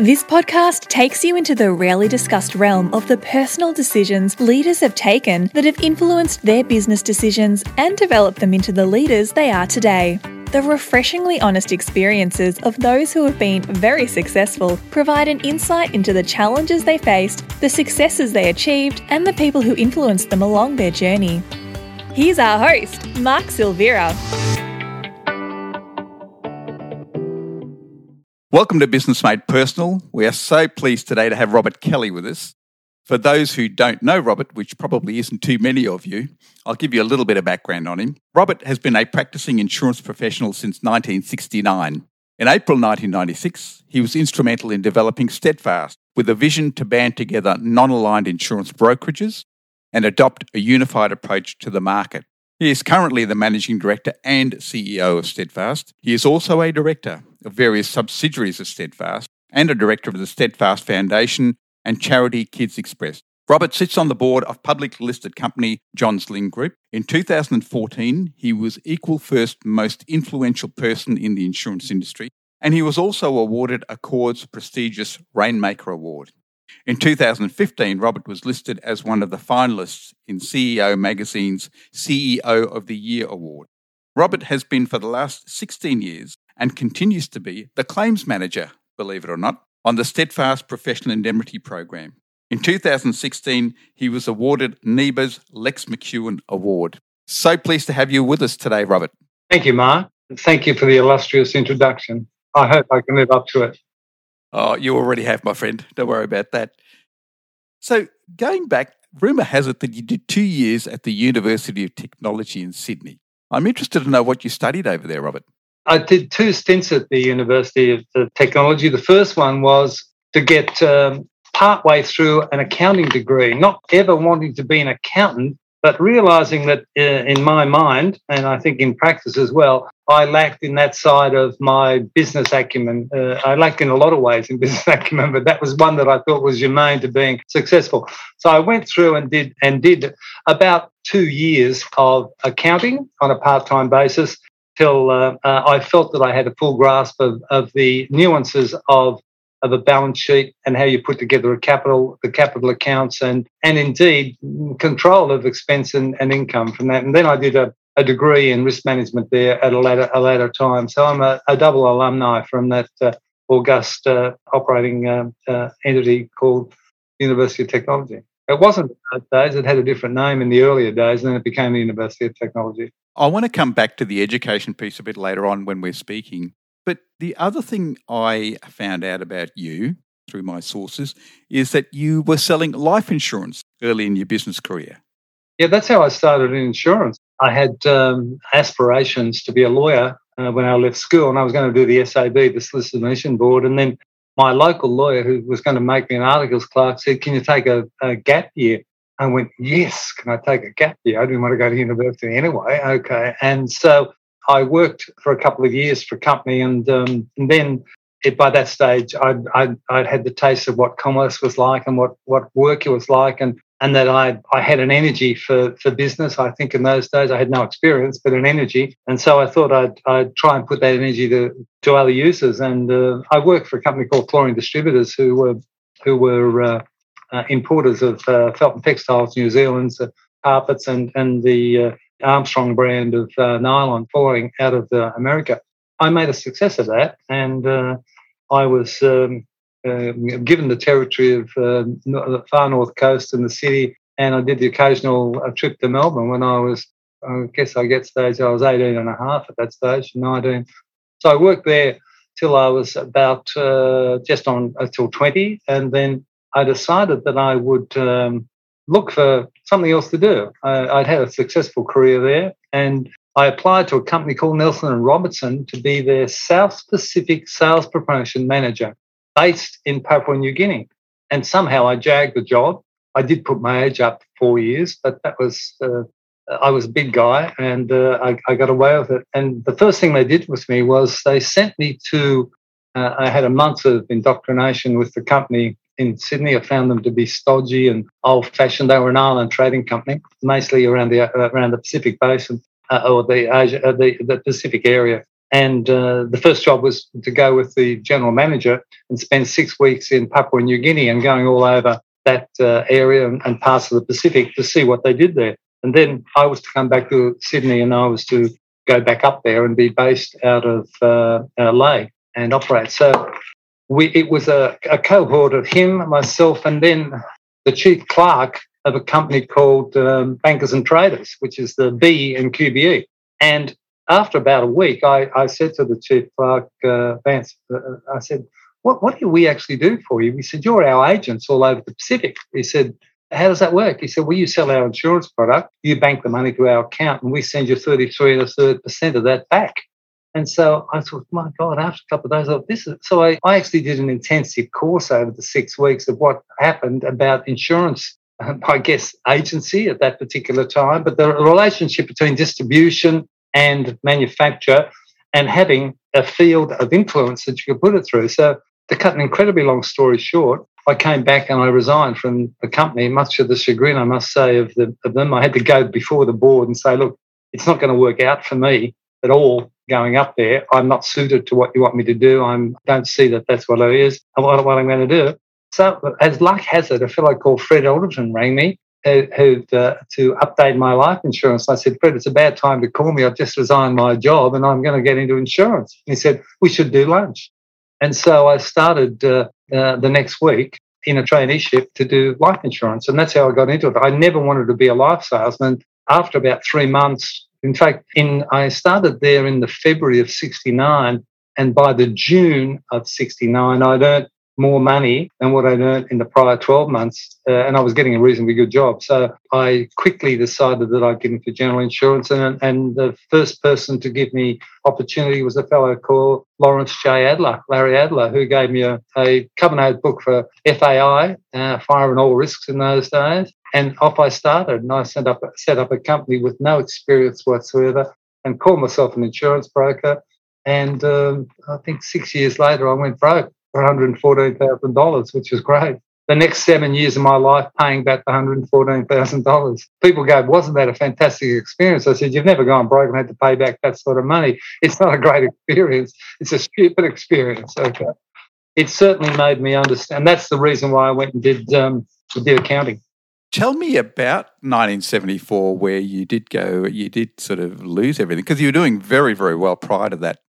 This podcast takes you into the rarely discussed realm of the personal decisions leaders have taken that have influenced their business decisions and developed them into the leaders they are today. The refreshingly honest experiences of those who have been very successful provide an insight into the challenges they faced, the successes they achieved, and the people who influenced them along their journey. Here's our host, Mark Silvera. Welcome to Business Made Personal. We are so pleased today to have Robert Kelly with us. For those who don't know Robert, which probably isn't too many of you, I'll give you a little bit of background on him. Robert has been a practicing insurance professional since 1969. In April 1996, he was instrumental in developing Steadfast with a vision to band together non aligned insurance brokerages and adopt a unified approach to the market. He is currently the managing director and CEO of Steadfast. He is also a director various subsidiaries of Steadfast and a director of the Steadfast Foundation and charity Kids Express. Robert sits on the board of public listed company Johns Lyng Group. In 2014, he was equal first most influential person in the insurance industry, and he was also awarded Accord's prestigious Rainmaker Award. In 2015, Robert was listed as one of the finalists in CEO Magazine's CEO of the Year award. Robert has been for the last 16 years and continues to be the claims manager, believe it or not, on the Steadfast Professional Indemnity Program. In 2016, he was awarded NIBA's Lex McEwen Award. So pleased to have you with us today, Robert. Thank you, Mark. Thank you for the illustrious introduction. I hope I can live up to it. Oh, you already have, my friend. Don't worry about that. So, going back, rumour has it that you did two years at the University of Technology in Sydney. I'm interested to know what you studied over there, Robert. I did two stints at the University of Technology. The first one was to get um, partway through an accounting degree, not ever wanting to be an accountant, but realizing that uh, in my mind, and I think in practice as well, I lacked in that side of my business acumen. Uh, I lacked in a lot of ways in business acumen, but that was one that I thought was germane to being successful. So I went through and did and did about two years of accounting on a part-time basis till uh, uh, I felt that I had a full grasp of, of the nuances of of a balance sheet and how you put together a capital, the capital accounts, and and indeed control of expense and, and income from that. And then I did a, a degree in risk management there at a later a later time. So I'm a, a double alumni from that uh, august uh, operating um, uh, entity called University of Technology. It wasn't those days; it had a different name in the earlier days, and then it became the University of Technology. I want to come back to the education piece a bit later on when we're speaking. But the other thing I found out about you through my sources is that you were selling life insurance early in your business career. Yeah, that's how I started in insurance. I had um, aspirations to be a lawyer uh, when I left school, and I was going to do the SAB, the Solicitation Board. And then my local lawyer, who was going to make me an articles clerk, said, Can you take a, a gap year? I went, Yes, can I take a gap year? I didn't want to go to university anyway. Okay. And so I worked for a couple of years for a company, and, um, and then it, by that stage, I'd, I'd, I'd, had the taste of what commerce was like and what, what work it was like, and, and that I, I had an energy for, for business. I think in those days I had no experience, but an energy. And so I thought I'd, I'd try and put that energy to, to other uses. And uh, I worked for a company called Flooring Distributors who were, who were uh, importers of uh, Felton Textiles, New Zealand's carpets and, and the uh, Armstrong brand of uh, nylon flooring out of uh, America. I made a success of that, and uh, I was um, uh, given the territory of uh, the far north coast and the city, and I did the occasional uh, trip to Melbourne when I was, I guess I get stage, I was 18 and a half at that stage, 19. So I worked there till I was about just on until 20, and then I decided that I would um, look for something else to do. I, would had a successful career there, and I applied to a company called Nelson and Robertson to be their South Pacific sales promotion manager, based in Papua New Guinea. And somehow I jagged the job. I did put my age up four years, but that was uh, I was a big guy, and uh, I, I, got away with it. And the first thing they did with me was they sent me to. Uh, I had a month of indoctrination with the company in Sydney. I found them to be stodgy and old-fashioned. They were an island trading company, mostly around the uh, around the Pacific Basin uh, or the Asia, uh, the, the Pacific area. And uh, the first job was to go with the general manager and spend six weeks in Papua New Guinea and going all over that uh, area and, and parts of the Pacific to see what they did there. And then I was to come back to Sydney and I was to go back up there and be based out of uh, Lae and operate. So we, it was a, a, cohort of him, myself, and then the chief clerk of a company called um, Bankers and Traders, which is the B in QBE. And after about a week, I, I said to the chief clerk, uh, Vance, uh, I said, what, what do we actually do for you? He said, You're our agents all over the Pacific. He said, How does that work? He said, Well, you sell our insurance product, you bank the money to our account, and we send you 33 and a third percent of that back. And so I thought, my God, after a couple of days, I thought, this is so I, I actually did an intensive course over the six weeks of what happened about insurance, I guess, agency at that particular time, but the relationship between distribution and manufacture and having a field of influence that you could put it through. So to cut an incredibly long story short, I came back and I resigned from the company, much to the chagrin, I must say, of, the, of them. I had to go before the board and say, look, it's not going to work out for me at all going up there. I'm not suited to what you want me to do. I don't see that that's what it is and what, what I'm going to do. So, as luck has it, a fellow called Fred Alderton rang me who, who uh, to update my life insurance. I said, Fred, it's a bad time to call me. I've just resigned my job and I'm going to get into insurance. And he said, we should do lunch. And so I started uh, uh, the next week in a traineeship to do life insurance. And that's how I got into it. I never wanted to be a life salesman. After about three months, in fact, in I started there in the February of 69, and by the June of 69, I'd earned more money than what I'd earned in the prior 12 months, uh, and I was getting a reasonably good job. So I quickly decided that I'd get into general insurance, and, and the first person to give me opportunity was a fellow called Lawrence J. Adler, Larry Adler, who gave me a, a cover book for FAI, uh, fire and all risks in those days. And off I started, and I set up, set up a company with no experience whatsoever and called myself an insurance broker. And um, I think six years later, I went broke for $114,000, which was great. The next seven years of my life paying back the $114,000. People go, wasn't that a fantastic experience? I said, you've never gone broke and had to pay back that sort of money. It's not a great experience. It's a stupid experience. Okay. It certainly made me understand. That's the reason why I went and did, um, did accounting. Tell me about 1974, where you did go, you did sort of lose everything because you were doing very, very well prior to that.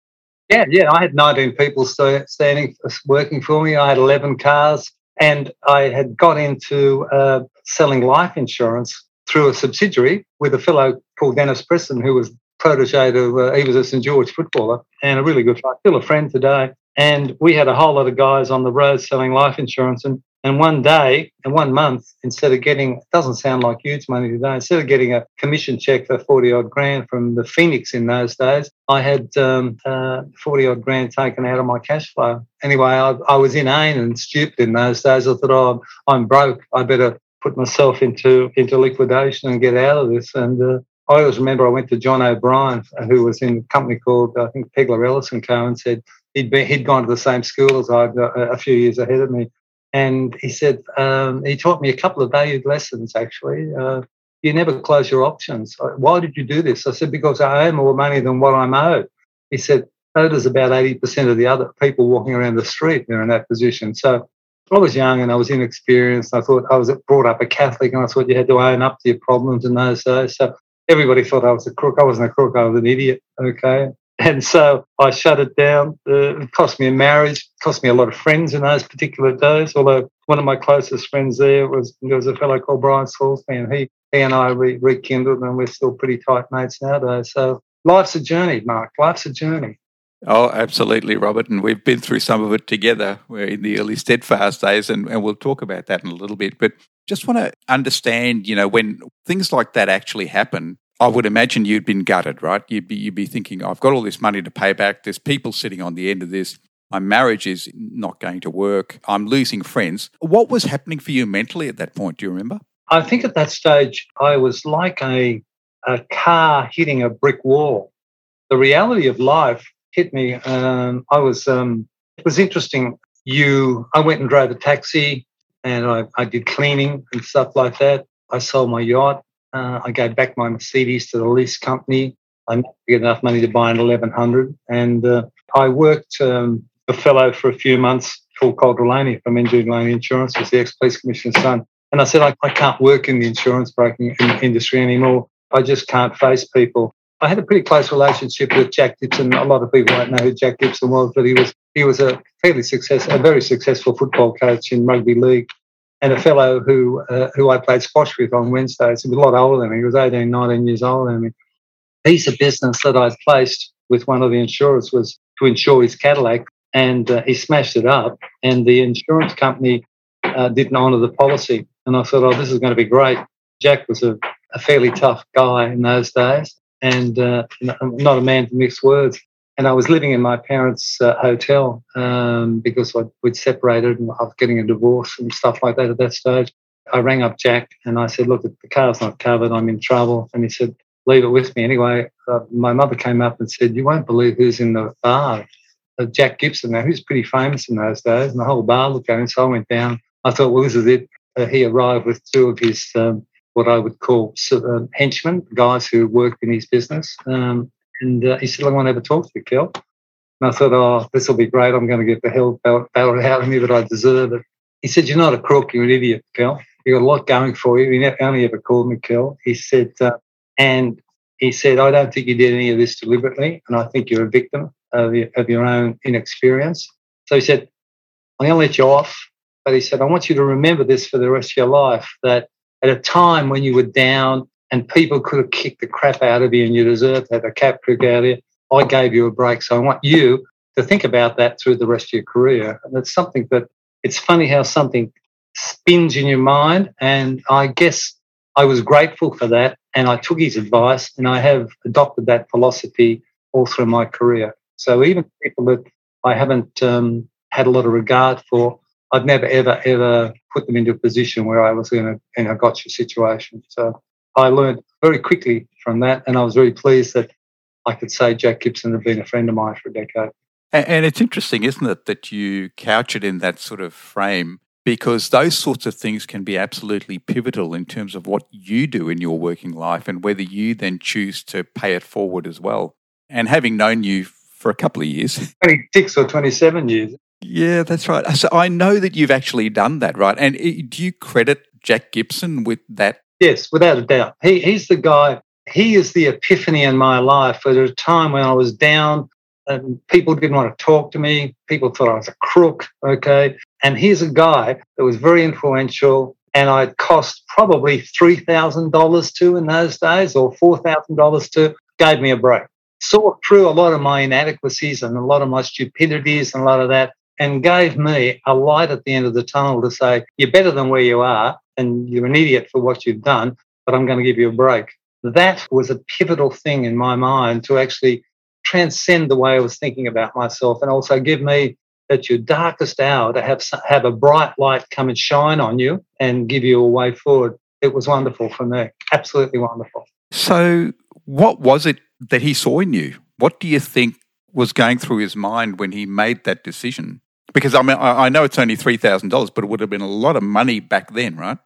Yeah, yeah. I had 19 people standing, working for me. I had 11 cars, and I had got into uh, selling life insurance through a subsidiary with a fellow called Dennis Preston, who was protege of, uh, he was a St George footballer and a really good, friend, still a friend today. And we had a whole lot of guys on the road selling life insurance. And and one day and one month, instead of getting, it doesn't sound like huge money today, instead of getting a commission check for 40 odd grand from the Phoenix in those days, I had um, uh, 40 odd grand taken out of my cash flow. Anyway, I, I was inane and stupid in those days. I thought, oh, I'm, broke. I better put myself into, into liquidation and get out of this. And uh, I always remember I went to John O'Brien, who was in a company called, I think, Pegler Ellis and Co., and said, he'd, he'd gone to the same school as I, uh, a few years ahead of me. And he said, um, he taught me a couple of valued lessons actually. Uh, you never close your options. Why did you do this? I said, because I owe more money than what I'm owed. He said, so does about 80% of the other people walking around the street. They're in that position. So I was young and I was inexperienced. I thought I was brought up a Catholic and I thought you had to own up to your problems in those. So everybody thought I was a crook. I wasn't a crook. I was an idiot. Okay. And so I shut it down. Uh, it cost me a marriage, cost me a lot of friends in those particular days. Although one of my closest friends there was there was a fellow called Brian Salisbury, and he, he and I re- rekindled, and we're still pretty tight mates nowadays. So life's a journey, Mark. Life's a journey. Oh, absolutely, Robert. And we've been through some of it together. We're in the early steadfast days, and, and we'll talk about that in a little bit. But just want to understand, you know, when things like that actually happen, I would imagine you'd been gutted, right? You'd be you'd be thinking, I've got all this money to pay back. There's people sitting on the end of this. My marriage is not going to work. I'm losing friends. What was happening for you mentally at that point? Do you remember? I think at that stage I was like a a car hitting a brick wall. The reality of life hit me. Um, I was um, it was interesting. You, I went and drove a taxi, and I, I did cleaning and stuff like that. I sold my yacht. Uh, I gave back my Mercedes to the lease company. I managed to get enough money to buy an 1100. And uh, I worked um, a fellow for a few months called Col Delaney from NG Delaney Insurance, was the ex-police commissioner's son. And I said, I, I can't work in the insurance broking industry anymore. I just can't face people. I had a pretty close relationship with Jack Gibson. A lot of people don't know who Jack Gibson was, but he was he was a fairly successful, a very successful football coach in rugby league, and a fellow who uh, who I played squash with on Wednesdays. He was a lot older than me. He was 18, 19 years older than me. Piece of business that I'd placed with one of the insurers was to insure his Cadillac, and uh, he smashed it up. And the insurance company uh, didn't honour the policy. And I thought, oh, this is going to be great. Jack was a, a fairly tough guy in those days, and uh, not a man to mix words. And I was living in my parents' uh, hotel um, because I'd, we'd separated and I was getting a divorce and stuff like that at that stage. I rang up Jack and I said, Look, the car's not covered. I'm in trouble. And he said, Leave it with me. Anyway, uh, my mother came up and said, You won't believe who's in the bar. Uh, Jack Gibson, now, who's pretty famous in those days. And the whole bar looked at him. So I went down. I thought, Well, this is it. Uh, he arrived with two of his um, what I would call uh, henchmen, guys who worked in his business. Um, and uh, he said, I want to have a talk to you, Kel. And I thought, oh, this will be great. I'm going to get the hell out of me, but I deserve it. He said, You're not a crook, you're an idiot, Kel. You got a lot going for you. He never only ever called me Kel. He said, uh, and he said, I don't think you did any of this deliberately, and I think you're a victim of your, of your own inexperience. So he said, I'm going to let you off. But he said, I want you to remember this for the rest of your life that at a time when you were down and people could have kicked the crap out of you and you deserved to have a cap prick out of you, I gave you a break. So I want you to think about that through the rest of your career. And it's something that it's funny how something spins in your mind. And I guess I was grateful for that. And I took his advice and I have adopted that philosophy all through my career. So even people that I haven't um, had a lot of regard for, I've never, ever, ever put them into a position where I was in a, in a gotcha situation. So I learned very quickly from that. And I was very pleased that I could say Jack Gibson had been a friend of mine for a decade. And, and it's interesting, isn't it, that you couch it in that sort of frame because those sorts of things can be absolutely pivotal in terms of what you do in your working life and whether you then choose to pay it forward as well. And having known you for a couple of years 26 or 27 years. Yeah, that's right. So I know that you've actually done that, right? And eh, do you credit Jack Gibson with that? Yes, without a doubt. He, he's the guy, he is the epiphany in my life at a time when I was down and people didn't want to talk to me. People thought I was a crook. Okay. And here's a guy that was very influential and I'd cost probably $3,000 to in those days or $4,000 to, gave me a break. Saw through a lot of my inadequacies and a lot of my stupidities and a lot of that and gave me a light at the end of the tunnel to say, you're better than where you are and you're an idiot for what you've done, but I'm going to give you a break. That was a pivotal thing in my mind to actually transcend the way I was thinking about myself and also give me at your darkest hour to have have a bright light come and shine on you and give you a way forward. It was wonderful for me, absolutely wonderful. So, what was it that he saw in you? What do you think was going through his mind when he made that decision? Because I mean, I know it's only three thousand dollars, but it would have been a lot of money back then, right?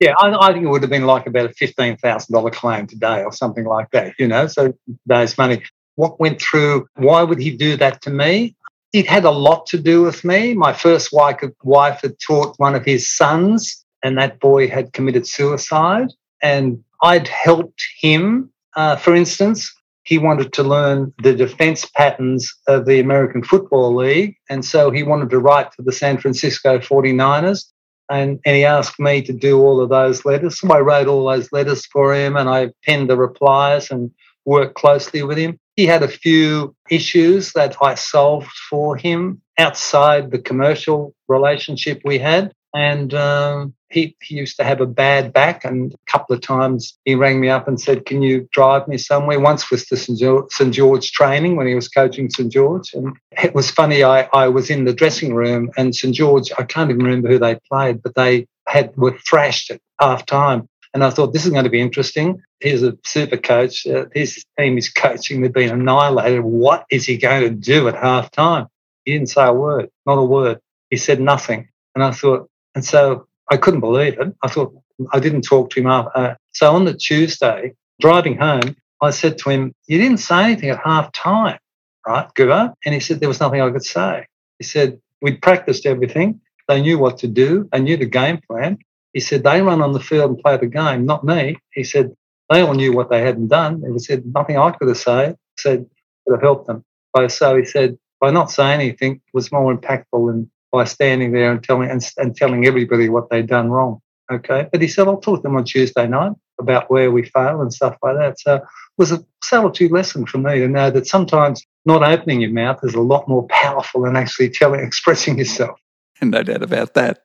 Yeah, I, I think it would have been like about a fifteen thousand dollar claim today, or something like that. You know, so today's money what went through, why would he do that to me? It had a lot to do with me. My first wife, wife had taught one of his sons, and that boy had committed suicide. And I'd helped him, uh, for instance. He wanted to learn the defense patterns of the American Football League. And so he wanted to write to the San Francisco 49ers. And, and he asked me to do all of those letters. So I wrote all those letters for him and I penned the replies and worked closely with him. He had a few issues that I solved for him outside the commercial relationship we had. And um, he, he used to have a bad back, and a couple of times he rang me up and said, Can you drive me somewhere? Once was to St. George, St. George training when he was coaching St. George. And it was funny, I, I was in the dressing room, and St. George, I can't even remember who they played, but they had were thrashed at half time. And I thought, this is going to be interesting. He's a super coach. Uh, his team is coaching. They've been annihilated. What is he going to do at half time? He didn't say a word, not a word. He said nothing. And I thought, and so I couldn't believe it. I thought, I didn't talk to him after. Uh, so on the Tuesday, driving home, I said to him, You didn't say anything at half time, right, Guva? And he said, There was nothing I could say. He said, We'd practiced everything. They knew what to do. They knew the game plan. He said, They run on the field and play the game, not me. He said, They all knew what they hadn't done. He said, Nothing I could have said, said could have helped them. So he said, By not saying anything was more impactful than by standing there and telling and, and telling everybody what they'd done wrong. Okay. But he said, I'll talk to them on Tuesday night about where we fail and stuff like that. So it was a solitude lesson for me to know that sometimes not opening your mouth is a lot more powerful than actually telling, expressing yourself. No doubt about that.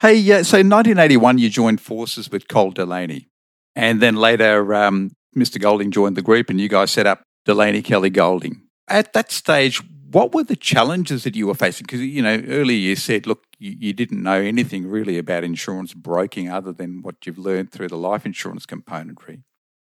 Hey, uh, so 1981, you joined forces with Cole Delaney. And then later, um, Mr. Golding joined the group and you guys set up Delaney Kelly Golding. At that stage, what were the challenges that you were facing? Because, you know, earlier you said, look, you, you, didn't know anything really about insurance broking other than what you've learned through the life insurance componentry.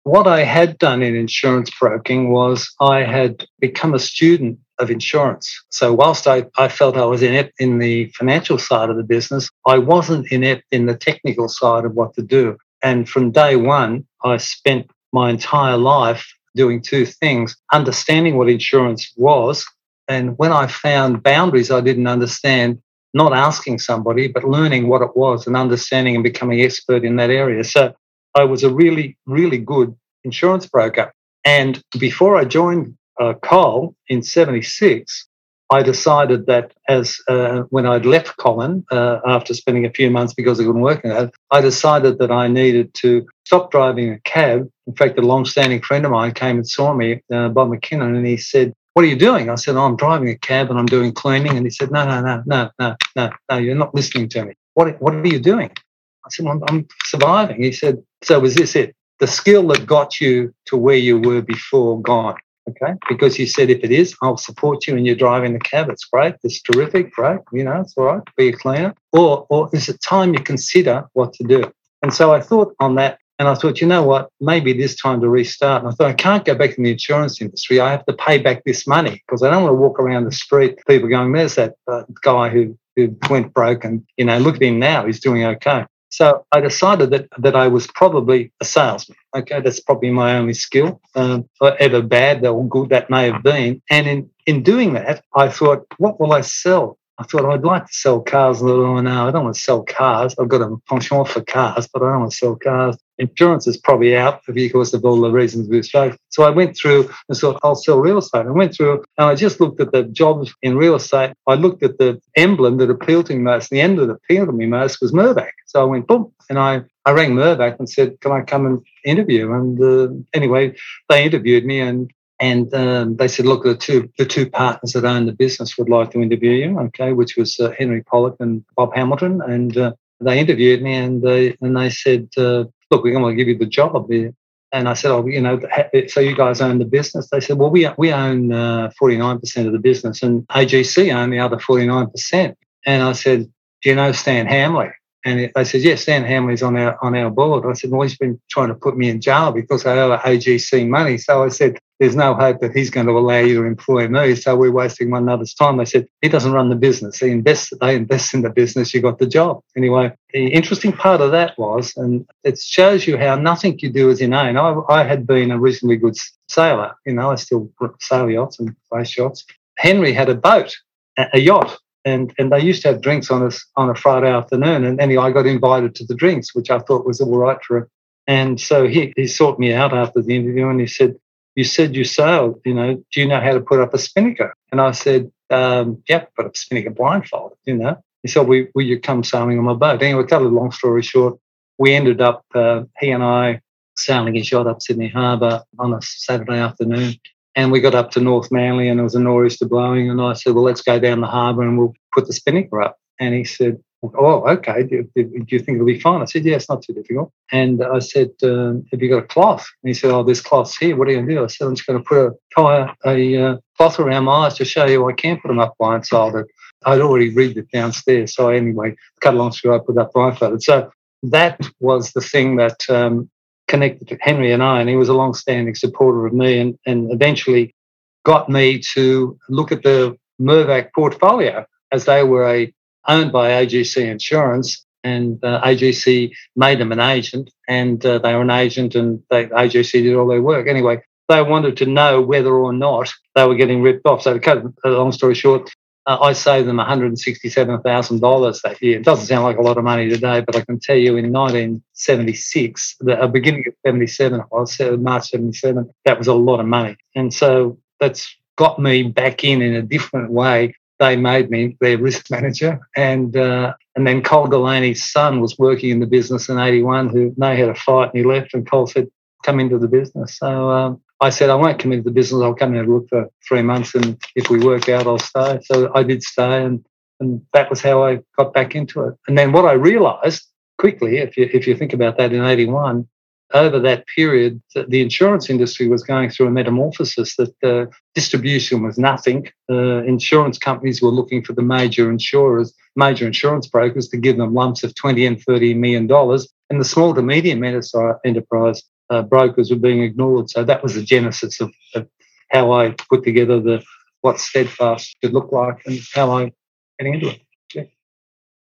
What I had done in insurance broking was I had become a student of insurance. So whilst I, I felt I was inept in the financial side of the business, I wasn't inept in the technical side of what to do. And from day one, I spent my entire life doing two things understanding what insurance was. And when I found boundaries I didn't understand, not asking somebody, but learning what it was and understanding and becoming expert in that area. So I was a really, really good insurance broker. And before I joined uh, Cole in 76, I decided that as uh, when I'd left Colin uh, after spending a few months because I couldn't work in it, I decided that I needed to stop driving a cab. In fact, a long-standing friend of mine came and saw me, uh, Bob McKinnon, and he said, "What are you doing?" I said, oh, "I'm driving a cab and I'm doing cleaning." And he said, "No, no, no, no, no, no, no. You're not listening to me. What What are you doing?" I said, well, "I'm surviving." He said, "So was this it? The skill that got you to where you were before gone?" Okay. Because you said, if it is, I'll support you and you're driving the cab. It's great. It's terrific. Great. You know, it's all right. Be a cleaner. Or, or is it time you consider what to do? And so I thought on that and I thought, you know what? Maybe it is time to restart. And I thought, I can't go back in the insurance industry. I have to pay back this money because I don't want to walk around the street, people going, there's that uh, guy who, who went broke and, you know, look at him now. He's doing okay. So I decided that that I was probably a salesman. Okay, that's probably my only skill, um, ever bad or good that may have been. And in in doing that, I thought, what will I sell? I thought I'd like to sell cars. I thought, oh, no, I don't want to sell cars. I've got a penchant for cars, but I don't want to sell cars. Insurance is probably out because of all the reasons we've spoken. So I went through and thought, I'll sell real estate. I went through and I just looked at the jobs in real estate. I looked at the emblem that appealed to me most. The end that appealed to me most was Mirvac. So I went, boom, and I, I rang Mirvac and said, can I come and interview? And uh, anyway, they interviewed me and and um, they said, look, the two the two partners that own the business would like to interview you, okay, which was uh, Henry Pollack and Bob Hamilton, and uh, they interviewed me, and they and they said, uh, look, we're going to give you the job. And I said, oh, you know, so you guys own the business? They said, well, we we own uh, forty nine percent of the business, and AGC own the other forty nine percent. And I said, do you know Stan Hamley? And they said, yes, Stan Hamley's on our on our board. I said, well, he's been trying to put me in jail because I owe AGC money. So I said, there's no hope that he's going to allow you to employ me. So we're wasting one another's time. They said, he doesn't run the business. He invests, they invest in the business. You got the job. Anyway, the interesting part of that was, and it shows you how nothing you do is inane. I, I had been a reasonably good sailor. You know, I still sail yachts and race yachts. Henry had a boat, a yacht and and they used to have drinks on us on a Friday afternoon. And anyway, I got invited to the drinks, which I thought was all right for it. And so he he sought me out after the interview, and he said, "You said you sailed. You know, do you know how to put up a spinnaker?" And I said, um, "Yep, put up a spinnaker blindfolded." You know. He said, "Will, will you come sailing on my boat?" Anyway, cut a long story short, we ended up uh, he and I sailing his yacht up Sydney Harbour on a Saturday afternoon and we got up to North Manly and there was a nor'easter blowing. And I said, well, let's go down the harbour and we'll put the spinnaker up. And he said, oh, okay. Do, do, do, you think it'll be fine? I said, yeah, it's not too difficult. And I said, um, have you got a cloth? And he said, oh, there's cloths here. What are you going to do? I said, I'm just going to put a, tie a, uh, cloth around my eyes to show you I can't put them up blindfolded. I'd already read it downstairs. So anyway, cut along story, I put that blindfolded. So that was the thing that um, connected to Henry and I, and he was a long-standing supporter of me, and, and eventually got me to look at the Mirvac portfolio as they were a, owned by AGC Insurance. and uh, AGC made them an agent, and uh, they were an agent, and they, AGC did all their work. Anyway, they wanted to know whether or not they were getting ripped off. So to cut a long story short, uh, I saved them $167,000 that year. It doesn't sound like a lot of money today, but I can tell you in 1976, the uh, beginning of 77, was uh, March 77, that was a lot of money. And so that's got me back in in a different way. They made me their risk manager. And uh, and then Cole Delaney's son was working in the business in 81, who they had a fight and he left. And Cole said, come into the business. So um, I said, I won't come into the business. I'll come and look for three months. And if we work out, I'll stay. So I did stay. And, and that was how I got back into it. And then what I realized quickly, if you, if you think about that in 81, over that period, the insurance industry was going through a metamorphosis that uh, distribution was nothing. Uh, insurance companies were looking for the major insurers, major insurance brokers to give them lumps of 20 and 30 million dollars. And the small to medium enterprise uh, brokers were being ignored. So that was the genesis of, of, how I put together the what steadfast should look like and how I getting into it.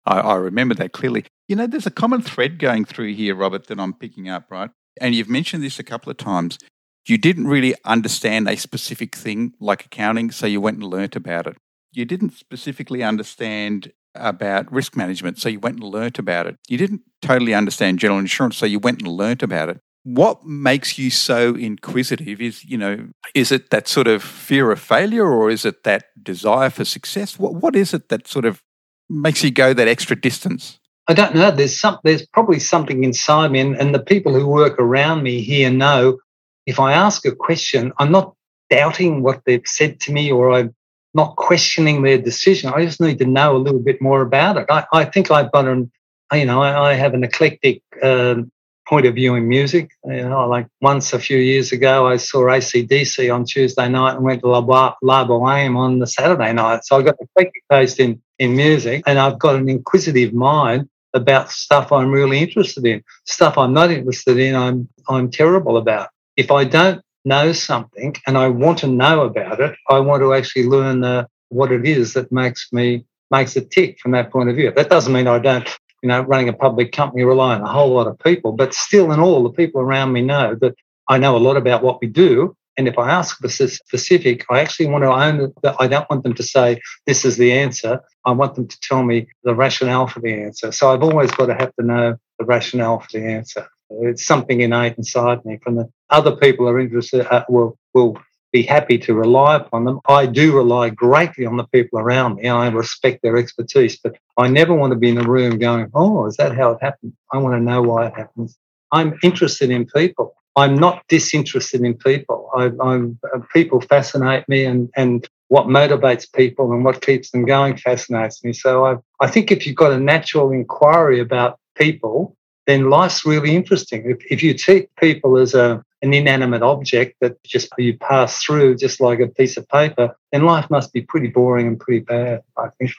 I, I remember that clearly. You know, there's a common thread going through here, Robert, that I'm picking up, right? And you've mentioned this a couple of times. You didn't really understand a specific thing like accounting, so you went and learnt about it. You didn't specifically understand about risk management, so you went and learnt about it. You didn't totally understand general insurance, so you went and learnt about it what makes you so inquisitive is you know is it that sort of fear of failure or is it that desire for success? What what is it that sort of makes you go that extra distance? I don't know. There's some there's probably something inside me and, and the people who work around me here know if i ask a question i'm not doubting what they've said to me or i'm not questioning their decision. I just need to know a little bit more about it. I, I think i've got an you know i, I have an eclectic um, point of view in music. You know, like once a few years ago, I saw ACDC on Tuesday night and went to La, Bo- La Boheme on the Saturday night. So I've got a eclectic taste in, in music and I've got an inquisitive mind about stuff I'm really interested in. Stuff I'm not interested in, I'm, I'm terrible about. If I don't know something and I want to know about it, I want to actually learn the, what it is that makes me makes it tick from that point of view. That doesn't mean I don't you know, running a public company rely on a whole lot of people, but still in all, the people around me know that I know a lot about what we do. And if I ask for specific, I actually want to own that. I don't want them to say, this is the answer. I want them to tell me the rationale for the answer. So I've always got to have to know the rationale for the answer. It's something innate inside me. From the other people are interested, uh, will, will be happy to rely upon them. I do rely greatly on the people around me and I respect their expertise, but I never want to be in a room going, oh, is that how it happened? I want to know why it happens. I'm interested in people. I'm not disinterested in people. I, am uh, people fascinate me and, and what motivates people and what keeps them going fascinates me. So I, I think if you've got a natural inquiry about people, then life's really interesting. If, if you treat people as a, an inanimate object that just you pass through just like a piece of paper, then life must be pretty boring and pretty bad, I think.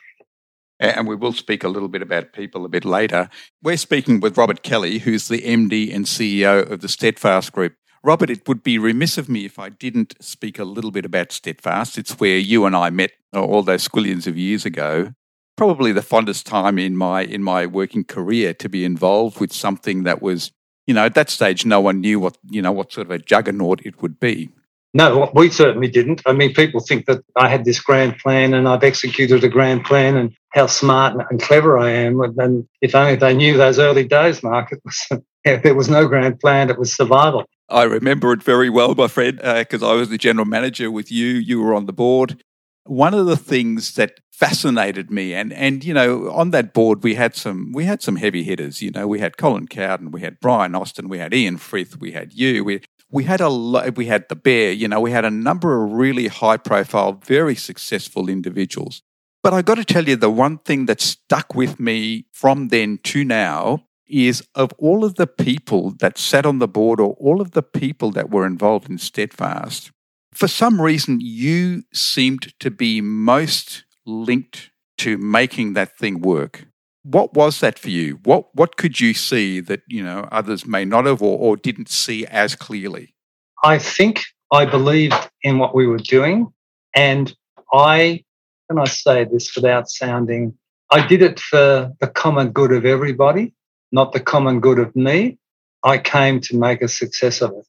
And we will speak a little bit about people a bit later. We're speaking with Robert Kelly, who's the MD and CEO of the Steadfast Group. Robert, it would be remiss of me if I didn't speak a little bit about Steadfast. It's where you and I met uh, all those squillions of years ago. Probably the fondest time in my in my working career to be involved with something that was you know, at that stage, no one knew what, you know, what sort of a juggernaut it would be. No, we certainly didn't. I mean, people think that I had this grand plan and I've executed a grand plan and how smart and clever I am. And if only they knew those early days, Mark, it was, there was no grand plan, it was survival. I remember it very well, my friend, because uh, I was the general manager with you. You were on the board. One of the things that fascinated me, and and you know, on that board we had some we had some heavy hitters. You know, we had Colin Cowden, we had Brian Austin, we had Ian Frith, we had you, we we had a lot, we had the Bear. You know, we had a number of really high profile, very successful individuals. But I got to tell you, the one thing that stuck with me from then to now is of all of the people that sat on the board or all of the people that were involved in Steadfast, for some reason, you seemed to be most linked to making that thing work. What was that for you? What what could you see that you know others may not have or, or didn't see as clearly? I think I believed in what we were doing, and I can I say this without sounding I did it for the common good of everybody, not the common good of me. I came to make a success of it.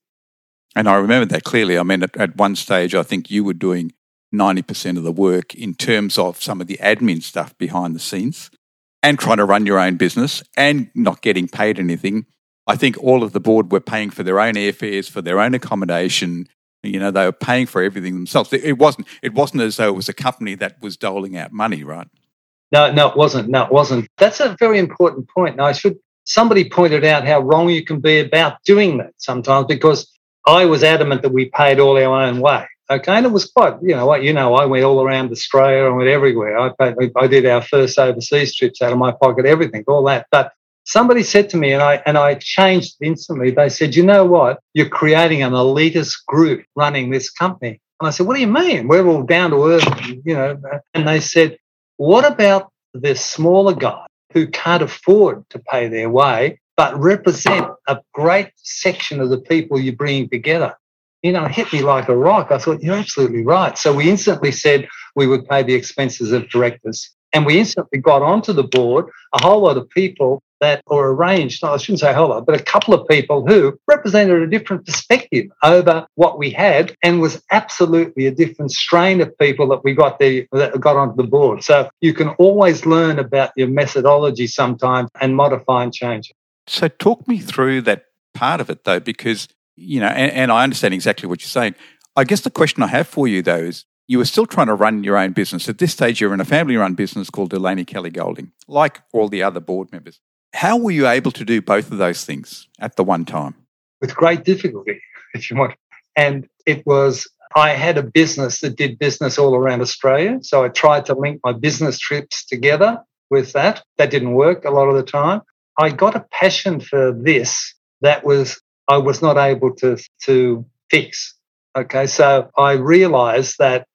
And I remember that clearly. I mean, at, at one stage, I think you were doing 90% of the work in terms of some of the admin stuff behind the scenes and trying to run your own business and not getting paid anything. I think all of the board were paying for their own airfares, for their own accommodation. You know, they were paying for everything themselves. It wasn't. It wasn't as though it was a company that was doling out money, right? No, no, it wasn't. No, it wasn't. That's a very important point. Now, I should. Somebody pointed out how wrong you can be about doing that sometimes because I was adamant that we paid all our own way. Okay, and it was quite, you know, what you know, I went all around Australia, I went everywhere. I, paid, I did our first overseas trips out of my pocket, everything, all that. But somebody said to me, and I and I changed instantly. They said, "You know what? You're creating an elitist group running this company." And I said, "What do you mean? We're all down to earth, you know?" And they said, "What about the smaller guy who can't afford to pay their way, but represent a great section of the people you're bringing together?" you know, hit me like a rock. I thought, you're absolutely right. So we instantly said we would pay the expenses of directors. And we instantly got onto the board a whole lot of people that were arranged, no, I shouldn't say a whole lot, but a couple of people who represented a different perspective over what we had and was absolutely a different strain of people that we got there that got onto the board. So you can always learn about your methodology sometimes and modify and change it. So talk me through that part of it though, because you know, and, and I understand exactly what you're saying. I guess the question I have for you though is you were still trying to run your own business. At this stage, you're in a family run business called Delaney Kelly Golding, like all the other board members. How were you able to do both of those things at the one time? With great difficulty, if you want. And it was, I had a business that did business all around Australia. So I tried to link my business trips together with that. That didn't work a lot of the time. I got a passion for this that was I was not able to, to fix. Okay, so I realized that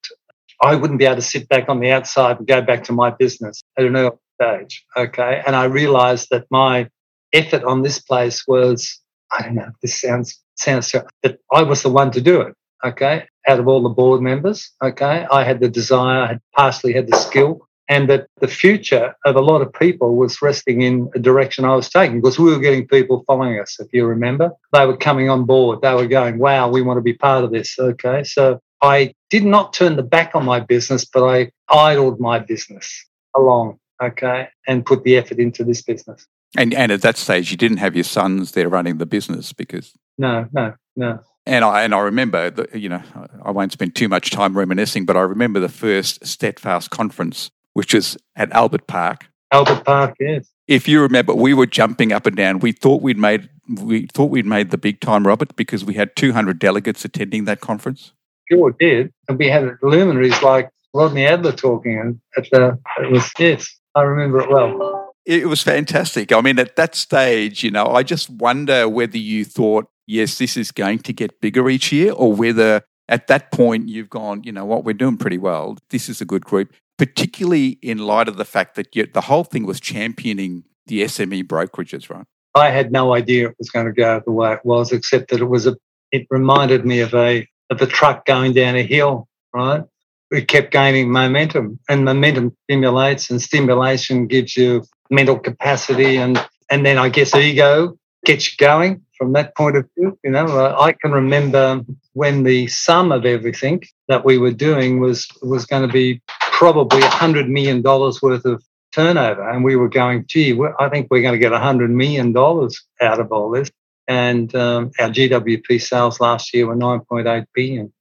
I wouldn't be able to sit back on the outside and go back to my business at an early stage. Okay, and I realized that my effort on this place was, I don't know, this sounds sounds that I was the one to do it. Okay, out of all the board members. Okay, I had the desire, I had partially had the skill, and that the future of a lot of people was resting in a direction I was taking because we were getting people following us. If you remember, they were coming on board. They were going, "Wow, we want to be part of this." Okay, so I did not turn the back on my business, but I idled my business along. Okay, and put the effort into this business. And and at that stage, you didn't have your sons there running the business because no, no, no. And I and I remember, the, you know, I won't spend too much time reminiscing, but I remember the first Steadfast conference which is at Albert Park. Albert Park, yes. If you remember, we were jumping up and down. We thought we'd made we thought we'd made the big time, Robert, because we had 200 delegates attending that conference. Sure did, and we had luminaries like Rodney Adler talking, and at the it was yes, I remember it well. It was fantastic. I mean, at that stage, you know, I just wonder whether you thought, yes, this is going to get bigger each year, or whether at that point you've gone, you know what, we're doing pretty well. This is a good group particularly in light of the fact that you, the whole thing was championing the SME brokerages, right? I had no idea it was going to go the way it was, except that it was a. It reminded me of a of a truck going down a hill, right? It kept gaining momentum, and momentum stimulates, and stimulation gives you mental capacity, and and then I guess ego gets you going from that point of view. You know, I can remember when the sum of everything that we were doing was was going to be probably $100 million worth of turnover. And we were going, gee, I think we're going to get $100 million out of all this. And um, our GWP sales last year were 9.8 billion.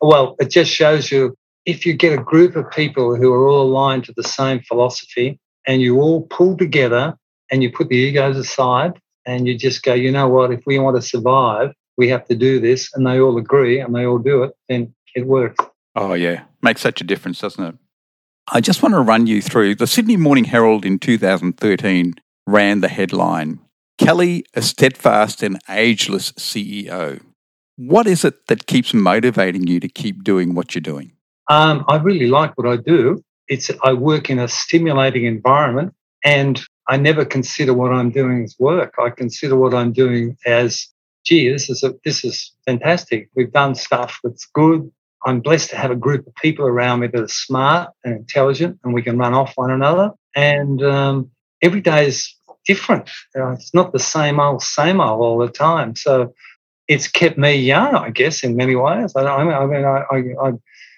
Well, it just shows you if you get a group of people who are all aligned to the same philosophy and you all pull together and you put the egos aside and you just go, you know what, if we want to survive, we have to do this, and they all agree and they all do it, then it works. Oh, yeah. Makes such a difference, doesn't it? I just want to run you through the Sydney Morning Herald in 2013 ran the headline Kelly, a steadfast and ageless CEO. What is it that keeps motivating you to keep doing what you're doing? Um, I really like what I do. It's I work in a stimulating environment, and I never consider what I'm doing as work. I consider what I'm doing as, gee, this is a, this is fantastic. We've done stuff that's good. I'm blessed to have a group of people around me that are smart and intelligent and we can run off one another. And um, every day is different. Uh, it's not the same old, same old all the time. So it's kept me young, I guess, in many ways. I, I mean, I, I,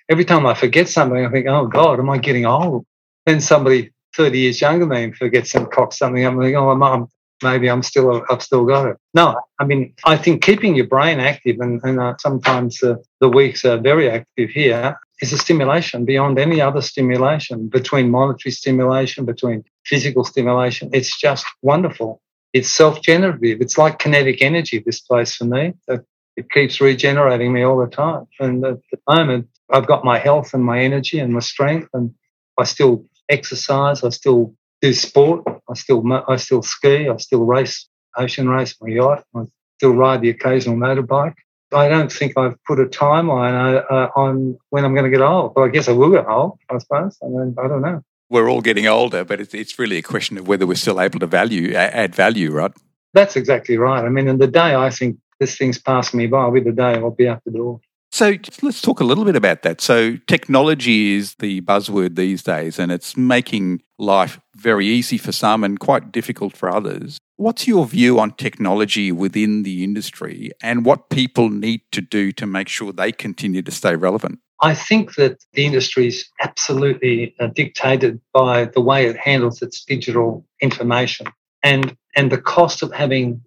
every time I forget something, I think, oh God, am I getting old? Then somebody 30 years younger than me forgets and cocks something up and think, oh, I'm, maybe I'm still, I've still got it. No, I mean, I think keeping your brain active and, and uh, sometimes uh, the weeks are very active here is a stimulation beyond any other stimulation between monetary stimulation, between physical stimulation. It's just wonderful. It's self generative. It's like kinetic energy, this place for me. It keeps regenerating me all the time. And at the moment, I've got my health and my energy and my strength, and I still exercise. I still do sport. I still I still ski. I still race ocean race my yacht. I still ride the occasional motorbike. I don't think I've put a timeline uh, uh, on when I'm going to get old. But I guess I will get old, I suppose. I mean, I don't know. We're all getting older, but it's, it's really a question of whether we're still able to value add value, right? That's exactly right. I mean, in the day I think this thing's passing me by, with the day I'll be out the door. So let's talk a little bit about that. So technology is the buzzword these days, and it's making life very easy for some and quite difficult for others. What's your view on technology within the industry and what people need to do to make sure they continue to stay relevant? I think that the industry is absolutely uh, dictated by the way it handles its digital information and and the cost of having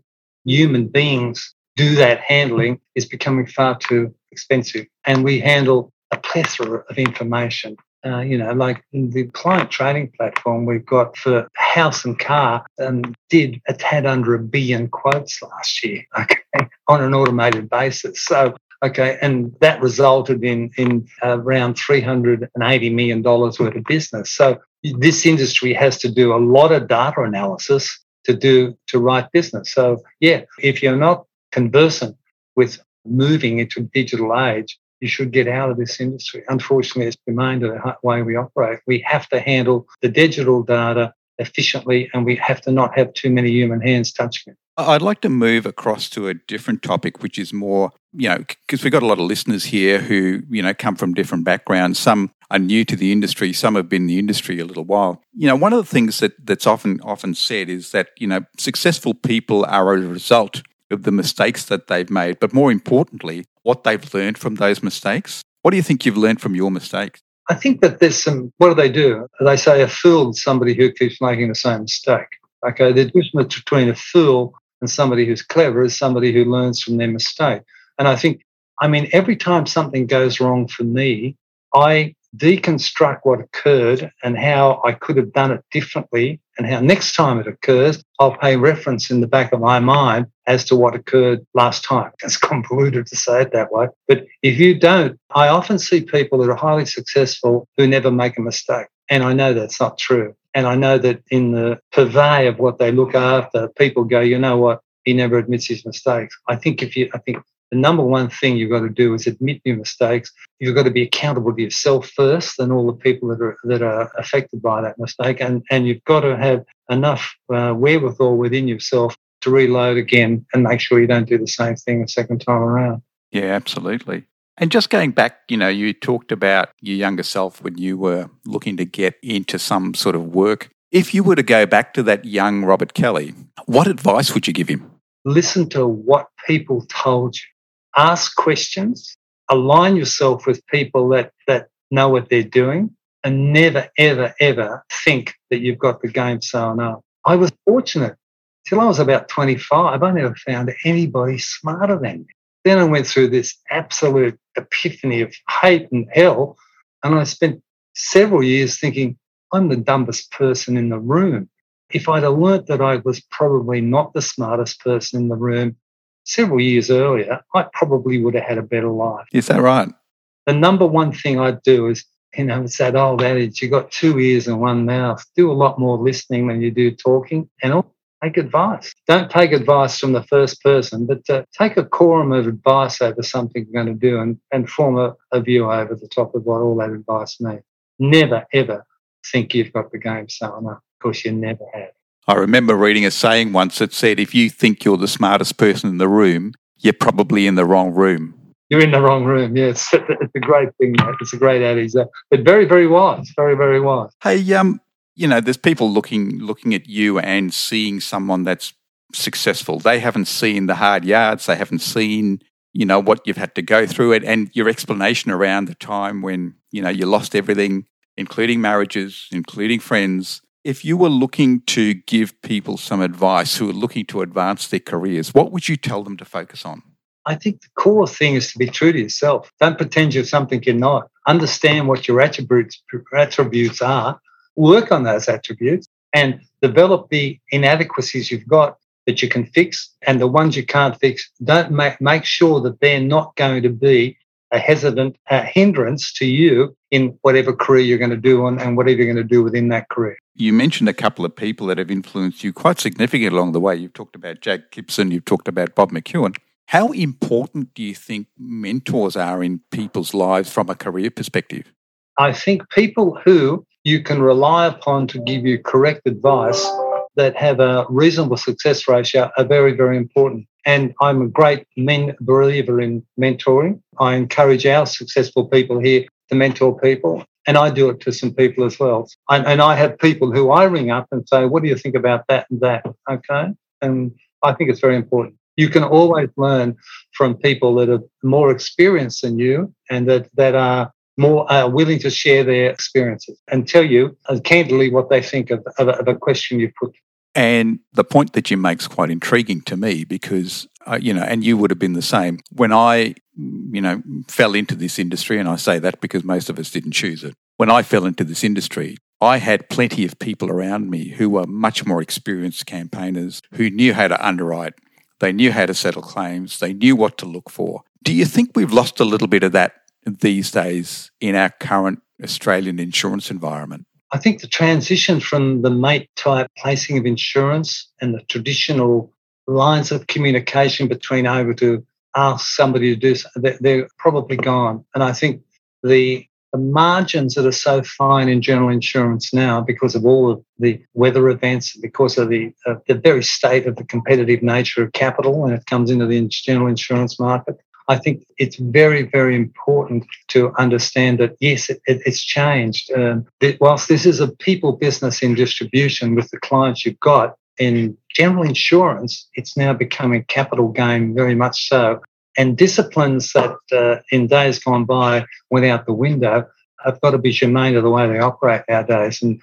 human beings do that handling is becoming far too expensive. And we handle a plethora of information. Uh, you know, like the client trading platform we've got for house and car um, did a tad under a billion quotes last year, okay, on an automated basis. So, okay, and that resulted in in around three hundred and eighty million dollars worth of business. So this industry has to do a lot of data analysis to do to write business. So yeah, if you're not conversant with moving into a digital age, you should get out of this industry. Unfortunately, it's remained the way we operate. We have to handle the digital data efficiently and we have to not have too many human hands touching it. I'd like to move across to a different topic, which is more, you know, because we've got a lot of listeners here who, you know, come from different backgrounds. Some are new to the industry, some have been in the industry a little while. You know, one of the things that, that's often often said is that, you know, successful people are a result of the mistakes that they've made, but more importantly, what they've learned from those mistakes. What do you think you've learned from your mistakes? I think that there's some, what do they do? They say a fool is somebody who keeps making the same mistake. Okay, the difference between a fool and somebody who's clever is somebody who learns from their mistake. And I think, I mean, every time something goes wrong for me, I deconstruct what occurred and how I could have done it differently, and how next time it occurs, I'll pay reference in the back of my mind as to what occurred last time. It's convoluted to say it that way. But if you don't, I often see people that are highly successful who never make a mistake. And I know that's not true. And I know that in the purvey of what they look after, people go, you know what? He never admits his mistakes. I think if you, I think the number one thing you've got to do is admit your mistakes. You've got to be accountable to yourself first and all the people that are that are affected by that mistake, and and you've got to have enough uh, wherewithal within yourself to reload again and make sure you don't do the same thing a second time around. Yeah, absolutely. And just going back, you know, you talked about your younger self when you were looking to get into some sort of work. If you were to go back to that young Robert Kelly, what advice would you give him? Listen to what people told you ask questions, align yourself with people that, that know what they're doing, and never, ever, ever think that you've got the game sewn up. I was fortunate. Till I was about 25, I never found anybody smarter than me. Then I went through this absolute epiphany of hate and hell, and I spent several years thinking, I'm the dumbest person in the room. If I'd have learnt that I was probably not the smartest person in the room, several years earlier, I probably would have had a better life. Is that right? The number one thing I'd do is, you know, it's that old adage, you've got two ears and one mouth. Do a lot more listening than you do talking and take advice. Don't take advice from the first person, but uh, take a quorum of advice over something you're going to do and, and form a, a view over the top of what all that advice means. Never, ever think you've got the game sewn up because you never have. I remember reading a saying once that said, if you think you're the smartest person in the room, you're probably in the wrong room. you're in the wrong room. yes. it's, a great thing. Mate. It's a great adage, but very, very wise. Very, very wise. Hey, um, you know, there's people looking looking at you and seeing someone that's successful. They haven't seen the hard yards. They haven't seen, you know, what you've had to go through it and your explanation around the time when, you know, you lost everything, including marriages, including friends. If you were looking to give people some advice who are looking to advance their careers, what would you tell them to focus on? I think the core thing is to be true to yourself. Don't pretend you're something you're not. Understand what your attributes attributes are. Work on those attributes and develop the inadequacies you've got that you can fix and the ones you can't fix. Don't make make sure that they're not going to be a hesitant a hindrance to you in whatever career you're going to do and, and whatever you're going to do within that career. You mentioned a couple of people that have influenced you quite significantly along the way. You've talked about Jack Gibson, you've talked about Bob McEwen. How important do you think mentors are in people's lives from a career perspective? I think people who you can rely upon to give you correct advice that have a reasonable success ratio are very, very important. And I'm a great men believer in mentoring. I encourage our successful people here to mentor people. And I do it to some people as well. And, and I have people who I ring up and say, What do you think about that and that? Okay. And I think it's very important. You can always learn from people that are more experienced than you and that, that are more uh, willing to share their experiences and tell you uh, candidly what they think of, of, of, a question you put. And the point that you make is quite intriguing to me because, uh, you know, and you would have been the same. When I, you know, fell into this industry, and I say that because most of us didn't choose it, when I fell into this industry, I had plenty of people around me who were much more experienced campaigners who knew how to underwrite, they knew how to settle claims, they knew what to look for. Do you think we've lost a little bit of that these days in our current Australian insurance environment? I think the transition from the mate type placing of insurance and the traditional lines of communication between over to ask somebody to do something, they're probably gone. And I think the, the margins that are so fine in general insurance now because of all of the weather events, because of the, uh, the very state of the competitive nature of capital when it comes into the general insurance market, I think it's very, very important to understand that yes, it, it, it's changed. Um, that whilst this is a people business in distribution with the clients you've got, in general insurance, it's now becoming a capital game very much so. And disciplines that uh, in days gone by went out the window have got to be germane to the way they operate nowadays. And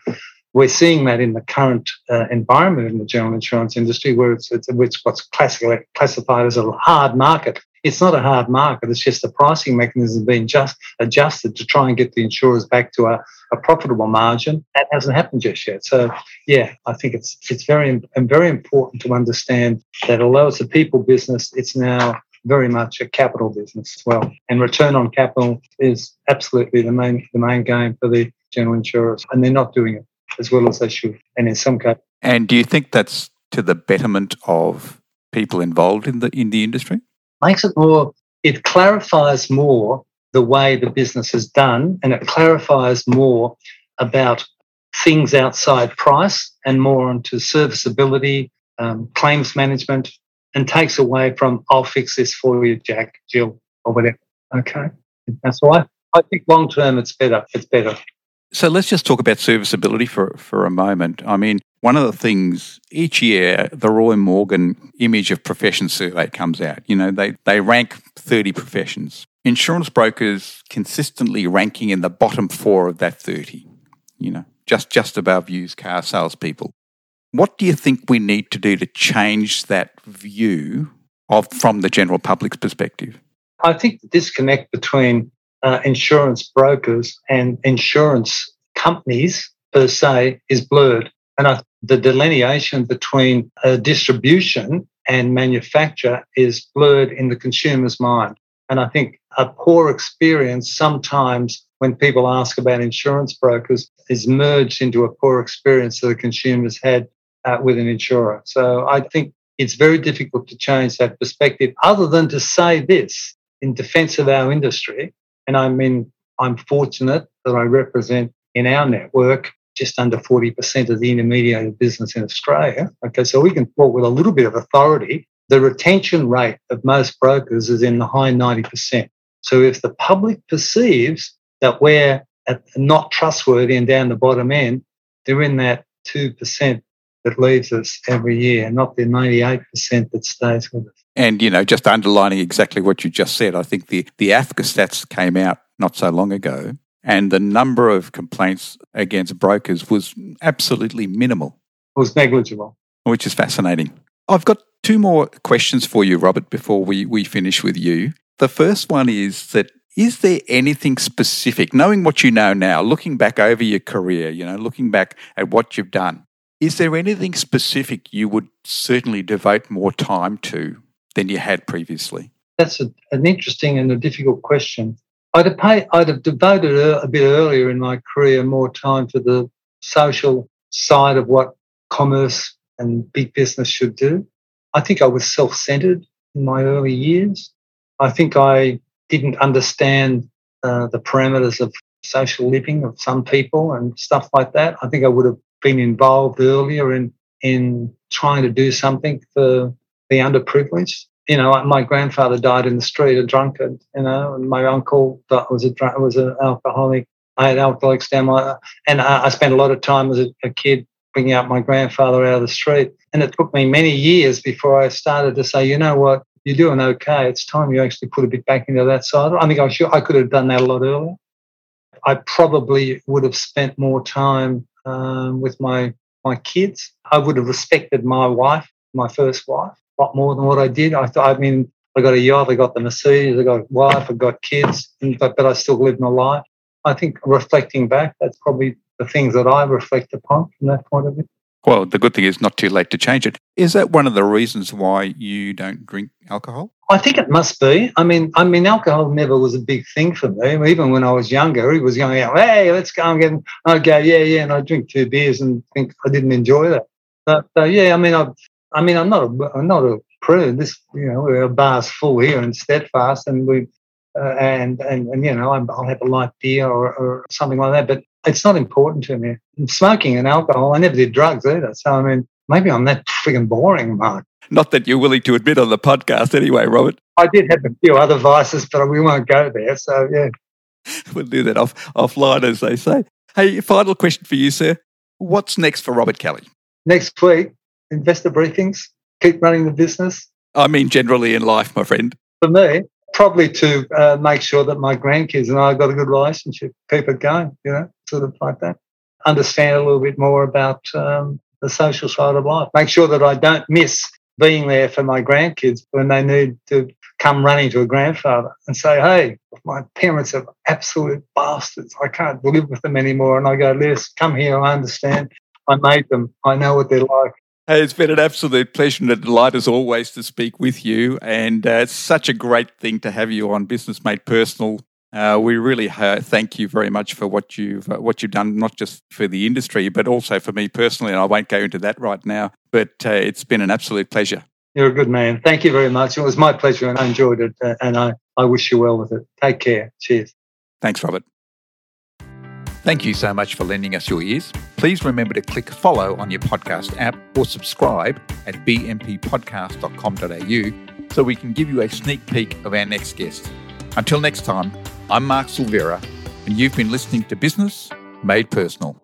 we're seeing that in the current uh, environment in the general insurance industry, where it's, it's, it's what's classified as a hard market it's not a hard market. It's just the pricing mechanism being just adjusted to try and get the insurers back to a, a profitable margin. That hasn't happened just yet. So, yeah, I think it's it's very and very important to understand that although it's a people business, it's now very much a capital business as well. And return on capital is absolutely the main the main game for the general insurers, and they're not doing it as well as they should. And in some cases, and do you think that's to the betterment of people involved in the in the industry? Makes it more, it clarifies more the way the business is done and it clarifies more about things outside price and more onto serviceability, um, claims management, and takes away from, I'll fix this for you, Jack, Jill, or whatever. Okay. That's why I think long term it's better. It's better. So let's just talk about serviceability for, for a moment. I mean, one of the things each year, the Roy Morgan image of profession survey comes out. You know, they, they rank 30 professions. Insurance brokers consistently ranking in the bottom four of that 30, you know, just, just above used car salespeople. What do you think we need to do to change that view of from the general public's perspective? I think the disconnect between uh, insurance brokers and insurance companies per se is blurred. And I, the delineation between uh, distribution and manufacture is blurred in the consumer's mind. And I think a poor experience sometimes when people ask about insurance brokers is merged into a poor experience that the consumers had uh, with an insurer. So I think it's very difficult to change that perspective other than to say this in defense of our industry and I mean, I'm fortunate that I represent in our network just under 40% of the intermediated business in Australia. Okay, so we can talk with a little bit of authority. The retention rate of most brokers is in the high 90%. So if the public perceives that we're not trustworthy and down the bottom end, they're in that 2% that leaves us every year, not the 98% that stays with us. And, you know, just underlining exactly what you just said, I think the, the AFCA stats came out not so long ago, and the number of complaints against brokers was absolutely minimal. It was negligible. Which is fascinating. I've got two more questions for you, Robert, before we, we finish with you. The first one is that is there anything specific, knowing what you know now, looking back over your career, you know, looking back at what you've done, is there anything specific you would certainly devote more time to than you had previously? That's a, an interesting and a difficult question. I'd have, I'd have devoted a, a bit earlier in my career more time to the social side of what commerce and big business should do. I think I was self centered in my early years. I think I didn't understand uh, the parameters of social living of some people and stuff like that. I think I would have been involved earlier in in trying to do something for the underprivileged. You know, my grandfather died in the street, a drunkard. You know, and my uncle was a was an alcoholic. I had alcoholics down my, and I, I spent a lot of time as a, a kid bringing up my grandfather out of the street. And it took me many years before I started to say, you know what, you're doing okay. It's time you actually put a bit back into that side. I think I sure I could have done that a lot earlier. I probably would have spent more time um, with my my kids. I would have respected my wife, my first wife, lot more than what I did. I thought, I mean, I got a yacht, I got the Mercedes, I got a wife, I got kids, but, but I still lived my life. I think reflecting back, that's probably the things that I reflect upon from that point of view. Well, the good thing is not too late to change it. Is that one of the reasons why you don't drink alcohol? I think it must be. I mean, I mean, alcohol never was a big thing for me. Even when I was younger, he was going out, "Hey, let's go and get." I'd go, "Yeah, yeah," and I'd drink two beers and think I didn't enjoy that. But uh, yeah, I mean, I, I mean, I'm not a, I'm not a prude. This, you know, our bar's full here and Steadfast, and we, uh, and and and you know, I'll have a light beer or, or something like that. But it's not important to me. Smoking and alcohol, I never did drugs either. So, I mean, maybe I'm that frigging boring, Mark. Not that you're willing to admit on the podcast anyway, Robert. I did have a few other vices, but we won't go there. So, yeah. we'll do that off offline, as they say. Hey, final question for you, sir. What's next for Robert Kelly? Next week, investor briefings, keep running the business. I mean, generally in life, my friend. For me, probably to uh, make sure that my grandkids and I got a good relationship, keep it going, you know, sort of like that. Understand a little bit more about um, the social side of life. Make sure that I don't miss being there for my grandkids when they need to come running to a grandfather and say, Hey, my parents are absolute bastards. I can't live with them anymore. And I go, Liz, come here. I understand. I made them. I know what they're like. Hey, it's been an absolute pleasure and a delight as always to speak with you. And uh, it's such a great thing to have you on Business Made Personal. Uh, we really uh, thank you very much for what you've uh, what you've done, not just for the industry, but also for me personally. And I won't go into that right now. But uh, it's been an absolute pleasure. You're a good man. Thank you very much. It was my pleasure, and I enjoyed it. Uh, and I, I wish you well with it. Take care. Cheers. Thanks, Robert. Thank you so much for lending us your ears. Please remember to click follow on your podcast app or subscribe at bmpodcast.com.au so we can give you a sneak peek of our next guest. Until next time, I'm Mark Silvera, and you've been listening to Business Made Personal.